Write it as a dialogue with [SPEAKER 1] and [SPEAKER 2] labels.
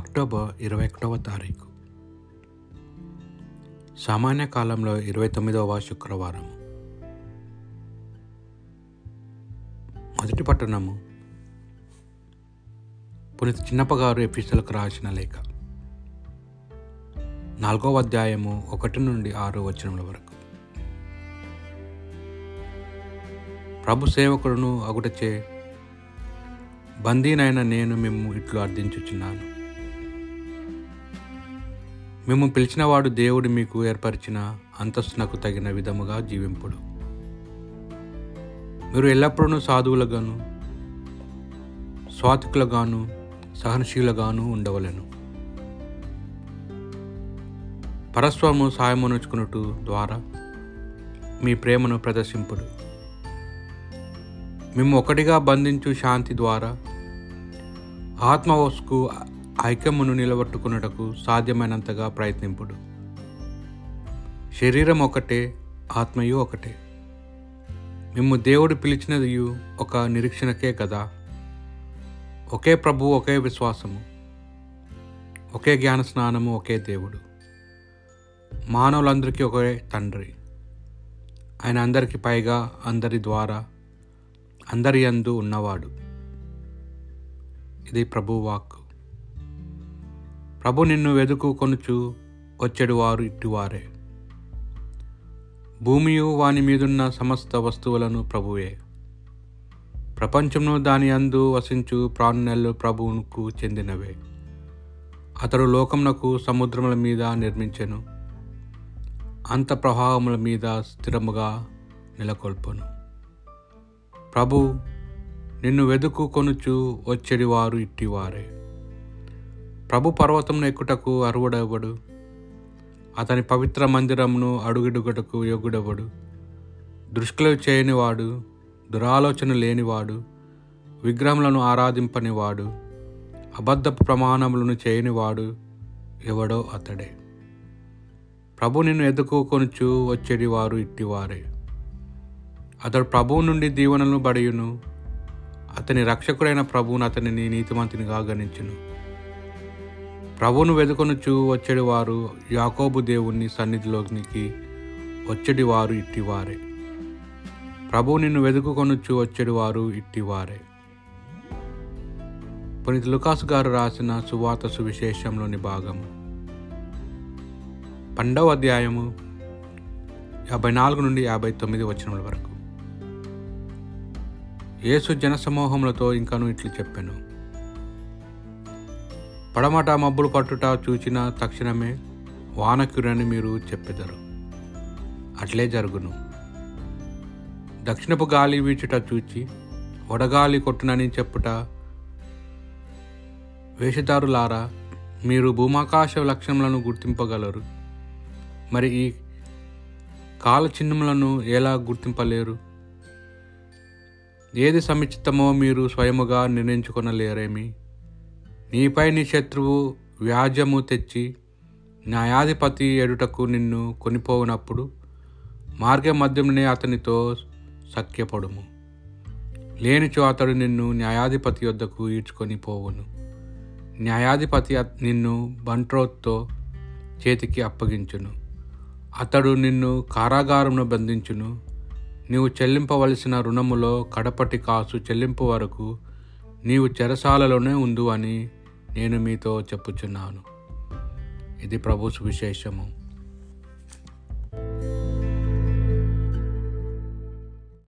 [SPEAKER 1] October ఇరవై ఒకటవ తారీఖు. సామాన్య కాలంలో ఇరవై తొమ్మిదవ శుక్రవారం. మొదటి పట్టణము పునీత చిన్నప్పగారు ఎఫీసులకు రాసిన లేఖ. నాలుగవ అధ్యాయము ఒకటి నుండి ఆరు వచనముల వరకు. ప్రభు సేవకుడును అగుటచే బందీనైన నేను మిమ్ము ఇట్లు అర్థించుచున్నాను. మేము పిలిచినవాడు దేవుడు మీకు ఏర్పరిచిన అంతస్తునకు తగిన విధముగా జీవింపుడు. మీరు ఎల్లప్పుడూ సాధువులుగాను స్వాతికులుగాను సహనశీలుగాను ఉండవలను. పరస్వరము సాయమునుచుకున్నట్టు ద్వారా మీ ప్రేమను ప్రదర్శింపుడు. మేము ఒకటిగా బంధించు శాంతి ద్వారా ఆత్మవస్కు ఐక్యమును నిలబట్టుకున్నటకు సాధ్యమైనంతగా ప్రయత్నింపుడు. శరీరం ఒకటే ఆత్మయు ఒకటే. మేము దేవుడు పిలిచినది ఒక నిరీక్షణకే కదా. ఒకే ప్రభు ఒకే విశ్వాసము. ఒకే జ్ఞాన స్నానము ఒకే దేవుడు. మానవులందరికీ ఒకే తండ్రి. ఆయన అందరికి పైగా అందరి ద్వారా అందరి అందు ఉన్నవాడు. ఇది ప్రభు వాక్ ప్రభు నిన్ను వెదుకు కొనుచు వచ్చెడు వారు ఇట్టువారే. భూమియు వాని మీదున్న సమస్త వస్తువులను ప్రభువే. ప్రపంచమును దాని అందు వసించు ప్రాణునెల్లు ప్రభువుకు చెందినవే. అతడు లోకమునకు సముద్రముల మీద నిర్మించెను. అంత ప్రవాహముల మీద స్థిరముగా నెలకొల్పను. ప్రభు నిన్ను వెదుకు కొనుచు వచ్చెడి వారు ఇట్టివారే. ప్రభు పర్వతంను ఎక్కుటకు అరువుడవడు. అతని పవిత్ర మందిరమును అడుగుడుగుటకు యోగుడెవడు దృష్టిలో చేయనివాడు దురాలోచన లేనివాడు విగ్రహములను ఆరాధింపనివాడు అబద్ధపు ప్రమాణములను చేయనివాడు ఎవడో అతడే. ప్రభు నిన్ను ఎదుకోకొనుచు వచ్చేది వారు ఇట్టివారే. అతడు ప్రభువు నుండి దీవెనలను బడియును. అతని రక్షకుడైన ప్రభువును అతనిని నీతిమంతునిగా గణించును. ప్రభువును వెదుకొనుచు వచ్చేడి వారు యాకోబు దేవుని సన్నిధిలోనికి వచ్చేటి వారు ఇట్టివారే. ప్రభువు నిన్ను వెతుకుకొనుచు వచ్చేడి వారు ఇట్టివారే. పునీత్ లుకాస్ గారు రాసిన సువాత సువిశేషంలోని భాగం పండవ అధ్యాయము యాభై నాలుగు నుండి యాభై తొమ్మిది వచనముల వరకు. యేసు జనసమూహములతో ఇంకను ఇట్లు చెప్పాను. పడమట మబ్బులు పట్టుట చూచిన తక్షణమే వానకురని మీరు చెప్పెదరు. అట్లే జరుగును. దక్షిణపు గాలి వీచుట చూచి వడగాలి కొట్టునని చెప్పుట వేషధారులారా మీరు భూమాకాశ లక్షణములను గుర్తింపగలరు. మరి ఈ కాల చిహ్నములను ఎలా గుర్తింపలేరు? ఏది సముచితమో మీరు స్వయముగా నిర్ణయించుకొనలేరేమి? నీపై నీ శత్రువు వ్యాజ్యము తెచ్చి న్యాయాధిపతి ఎడుటకు నిన్ను కొనిపోవునప్పుడు మార్గ మధ్యమునే అతనితో సఖ్యపడుము. లేనిచో అతడు నిన్ను న్యాయాధిపతి వద్దకు ఈడ్చుకొని పోవును. న్యాయాధిపతి నిన్ను బంట్రోత్తో చేతికి అప్పగించును. అతడు నిన్ను కారాగారంను బంధించును. నీవు చెల్లింపవలసిన రుణములో కడపటి కాసు చెల్లింపు వరకు నీవు చెరసాలలోనే ఉండు అని నేను మీతో చెప్పుచున్నాను. ఇది ప్రభు సువిశేషము.